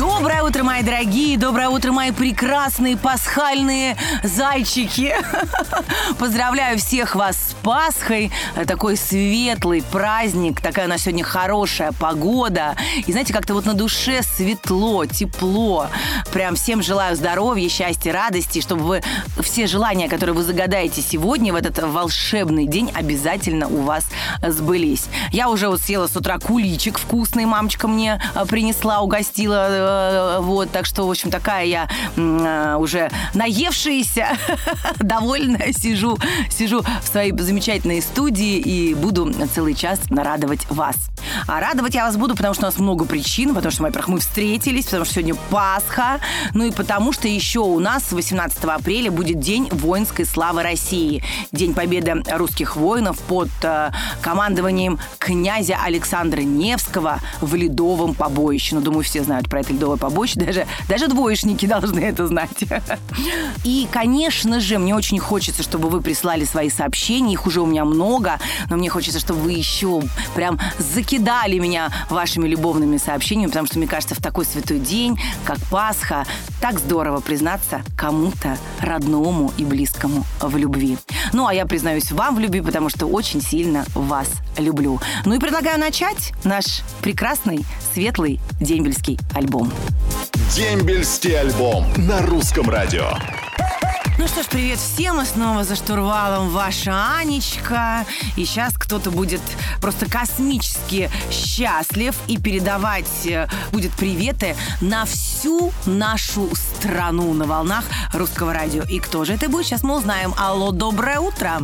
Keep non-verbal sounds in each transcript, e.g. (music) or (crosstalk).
Доброе утро, мои дорогие, доброе утро, мои прекрасные пасхальные зайчики. (laughs) Поздравляю всех вас с Пасхой. Такой светлый праздник, такая у нас сегодня хорошая погода. И знаете, как-то вот на душе светло, тепло. Прям всем желаю здоровья, счастья, радости, чтобы вы все желания, которые вы загадаете сегодня, в этот волшебный день, обязательно у вас сбылись. Я уже вот съела с утра куличик вкусный, мамочка мне э, принесла, угостила э, Э, вот, так что, в общем, такая я э, уже наевшаяся, (laughs) довольная, сижу, сижу в своей замечательной студии и буду целый час нарадовать вас. А радовать я вас буду, потому что у нас много причин, потому что, во-первых, мы встретились, потому что сегодня Пасха, ну и потому что еще у нас 18 апреля будет День воинской славы России, День победы русских воинов под э, командованием князя Александра Невского в Ледовом побоище. Ну, думаю, все знают про это ледовое побоище, даже, даже двоечники должны это знать. И, конечно же, мне очень хочется, чтобы вы прислали свои сообщения, их уже у меня много, но мне хочется, чтобы вы еще прям закидали меня вашими любовными сообщениями, потому что, мне кажется, в такой святой день, как Пасха, так здорово признаться кому-то родному и близкому в любви. Ну, а я признаюсь вам в любви, потому что очень сильно вас люблю. Ну и предлагаю начать наш прекрасный, светлый дембельский альбом. Дембельский альбом на русском радио. Ну что ж, привет всем, и снова за штурвалом ваша Анечка. И сейчас кто-то будет просто космически счастлив и передавать э, будет приветы на всю нашу страну на волнах русского радио. И кто же это будет, сейчас мы узнаем. Алло, доброе утро.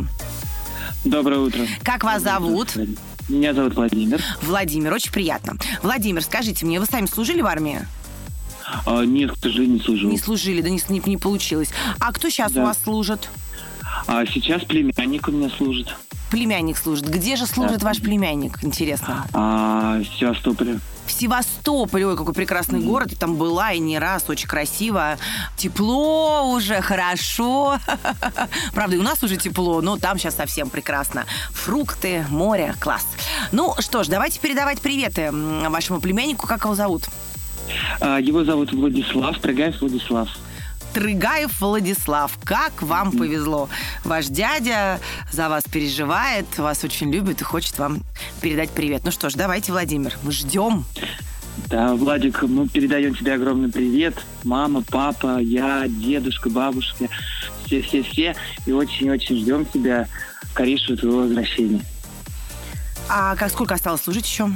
Доброе утро. Как вас зовут? Меня зовут Владимир. Владимир, очень приятно. Владимир, скажите мне, вы сами служили в армии? А, нет, к сожалению, не служу. Не служили, да не, не, не получилось. А кто сейчас Да. у вас служит? А сейчас племянник у меня служит. Племянник служит. Где же служит Да. ваш племянник? Интересно. А, в Севастополе. В Севастополе, ой, какой прекрасный город, я там была и не раз, очень красиво. Тепло уже, хорошо. (laughs) Правда, и у нас уже тепло, но там сейчас совсем прекрасно. Фрукты, море, класс. Ну что ж, давайте передавать приветы вашему племяннику. Как его зовут? А, его зовут Владислав, Трогаев Владислав. Трыгаев Владислав. Как вам повезло. Ваш дядя за вас переживает, вас очень любит и хочет вам передать привет. Ну что ж, давайте, Владимир, мы ждем. Да, Владик, мы передаем тебе огромный привет. Мама, папа, я, дедушка, бабушка, все-все-все. И очень-очень ждем тебя, скорейшего твоего возвращения. А как сколько осталось служить еще?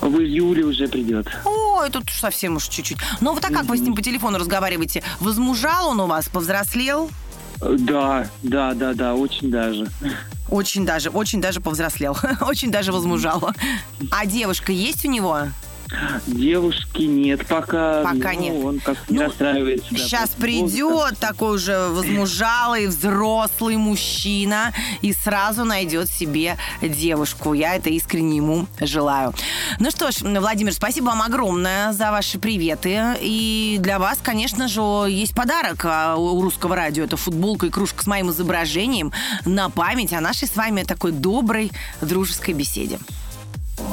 В июле уже придет. Ой, тут уж совсем уж чуть-чуть. Ну вот а как вы с ним по телефону разговариваете? Возмужал он у вас, повзрослел? Да, да, да, да, очень даже. Очень даже, очень даже повзрослел. (laughs) Очень даже возмужал. А девушка есть у него? Девушки нет пока. Пока но нет. Он как не Ну, расстраивается. да, Сейчас придет такой уже возмужалый, взрослый мужчина и сразу найдет себе девушку. Я это искренне ему желаю. Ну что ж, Владимир, спасибо вам огромное за ваши приветы. И для вас, конечно же, есть подарок а, у русского радио. Это футболка и кружка с моим изображением на память о нашей с вами такой доброй дружеской беседе.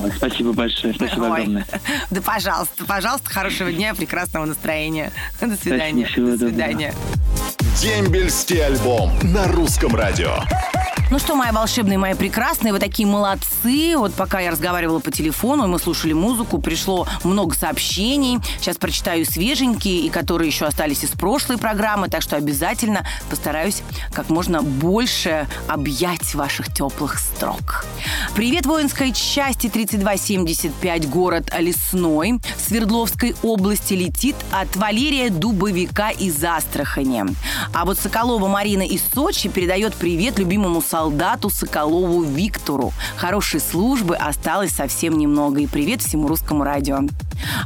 Ой, Спасибо большое, спасибо Ой. огромное. (laughs) Да пожалуйста, пожалуйста, хорошего дня, прекрасного настроения. (laughs) До свидания. всего До доброго. свидания. Дембельский альбом на русском радио. Ну что, мои волшебные, мои прекрасные, вы такие молодцы. Вот пока я разговаривала по телефону, мы слушали музыку, пришло много сообщений. Сейчас прочитаю свеженькие, и которые еще остались из прошлой программы, так что обязательно постараюсь как можно больше объять ваших теплых строк. Привет воинской части 3275, город Лесной, Свердловской области летит от Валерия Дубовика из Астрахани. А вот Соколова Марина из Сочи передает привет любимому солдату солдату Соколову Виктору. Хорошей службы осталось совсем немного. И привет всему русскому радио.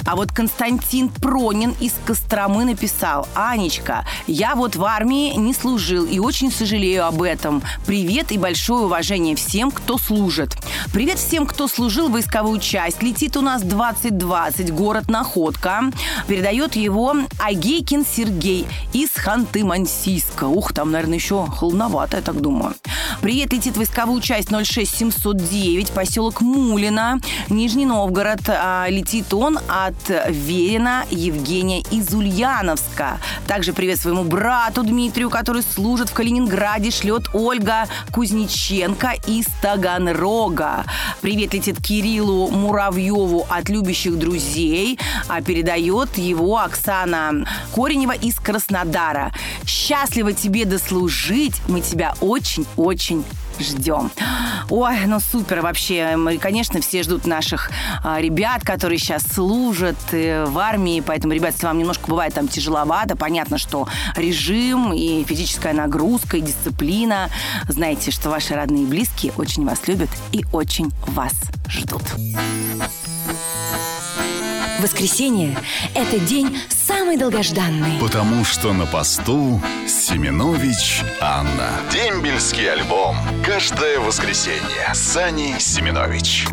А вот Константин Пронин из Костромы написал, «Анечка, я вот в армии не служил и очень сожалею об этом. Привет и большое уважение всем, кто служит. Привет всем, кто служил в войсковую часть. Летит у нас 2020, город Находка. Передает его Агейкин Сергей из Ханты-Мансийска. Ух, там, наверное, еще холодновато, я так думаю. Привет летит войсковую часть 06709, поселок Мулина, Нижний Новгород. А, летит он от Верина Евгения из Ульяновска. Также привет своему брату Дмитрию, который служит в Калининграде, шлет Ольга Кузнеченко из Таганрога. Привет летит Кириллу Муравьеву от любящих друзей, а передает его Оксана Коренева из Краснодара. Счастливо тебе дослужить, мы тебя очень-очень ждем. Ой, ну супер вообще. Мы, конечно, все ждут наших а, ребят, которые сейчас служат э, в армии. Поэтому, ребят, если вам немножко бывает там тяжеловато, понятно, что режим и физическая нагрузка, и дисциплина. Знаете, что ваши родные и близкие очень вас любят и очень вас ждут. Воскресенье – это день самый долгожданный. Потому что на посту Семенович Анна. Дембельский альбом. Каждое воскресенье. Сани Семенович.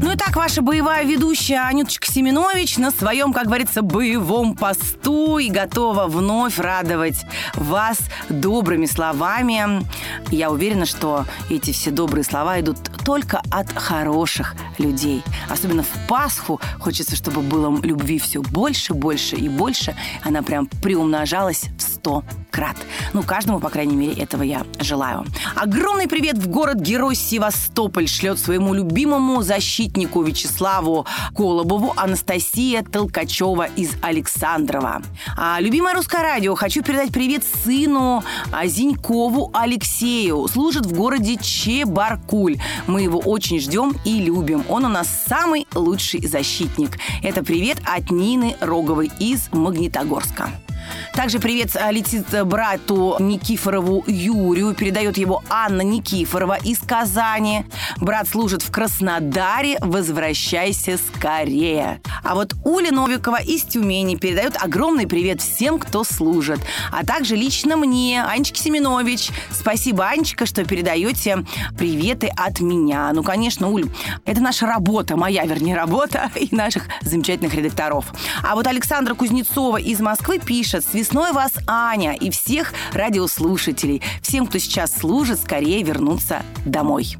Ну и так, ваша боевая ведущая Анюточка Семенович на своем, как говорится, боевом посту и готова вновь радовать вас добрыми словами. Я уверена, что эти все добрые слова идут только от хороших людей. Особенно в Пасху хочется, чтобы было любви все больше, больше и больше. Она прям приумножалась в сто крат. Ну, каждому, по крайней мере, этого я желаю. Огромный привет в город-герой Севастополь шлет своему любимому защитнику Вячеславу Колобову Анастасия Толкачева из Александрова. А, любимое русское радио, хочу передать привет сыну а, Зинькову Алексею. Служит в городе Чебаркуль. Мы его очень ждем и любим. Он у нас самый лучший защитник. Это привет от Нины Роговой из Магнитогорска. Также привет а, летит брату Никифорову Юрию. Передает его Анна Никифорова из Казани. Брат служит в Краснодаре. Возвращайся скорее. А вот Уля Новикова из Тюмени передает огромный привет всем, кто служит. А также лично мне, Анечке Семенович. Спасибо, Анечка, что передаете приветы от меня. Ну, конечно, Уль, это наша работа, моя, вернее, работа (laughs) и наших замечательных редакторов. А вот Александра Кузнецова из Москвы пишет, с весной вас, Аня, и всех радиослушателей. Всем, кто сейчас служит, скорее вернуться домой.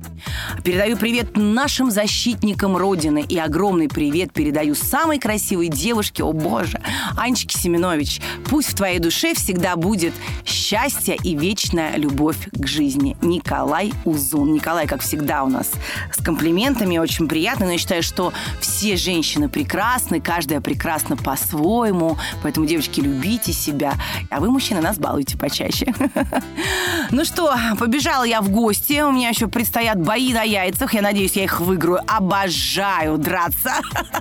Передаю привет нашим защитникам Родины и огромный привет передаю самой красивой девушке, о боже, Анечке Семенович. Пусть в твоей душе всегда будет счастье и вечная любовь к жизни. Николай Узун. Николай, как всегда, у нас с комплиментами, очень приятно, но я считаю, что все женщины прекрасны, каждая прекрасна по-своему, поэтому, девочки, любите себя, а вы, мужчины, нас балуйте почаще. (laughs) Ну что, побежала я в гости, у меня еще предстоят бои на яйцах, я надеюсь, я их выиграю. Обожаю драться.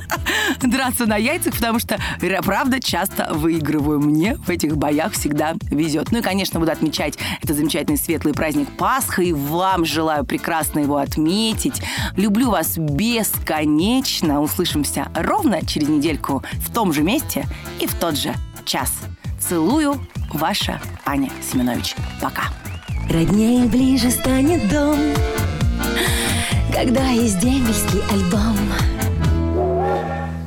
(laughs) Драться на яйцах, потому что, правда, часто выигрываю. Мне в этих боях всегда везет. Ну и, конечно, буду отмечать этот замечательный светлый праздник Пасха, и вам желаю прекрасно его отметить. Люблю вас бесконечно. Услышимся ровно через недельку в том же месте и в тот же час. Целую, ваша Аня Семенович. Пока. Роднее ближе станет дом, когда есть дембельский альбом.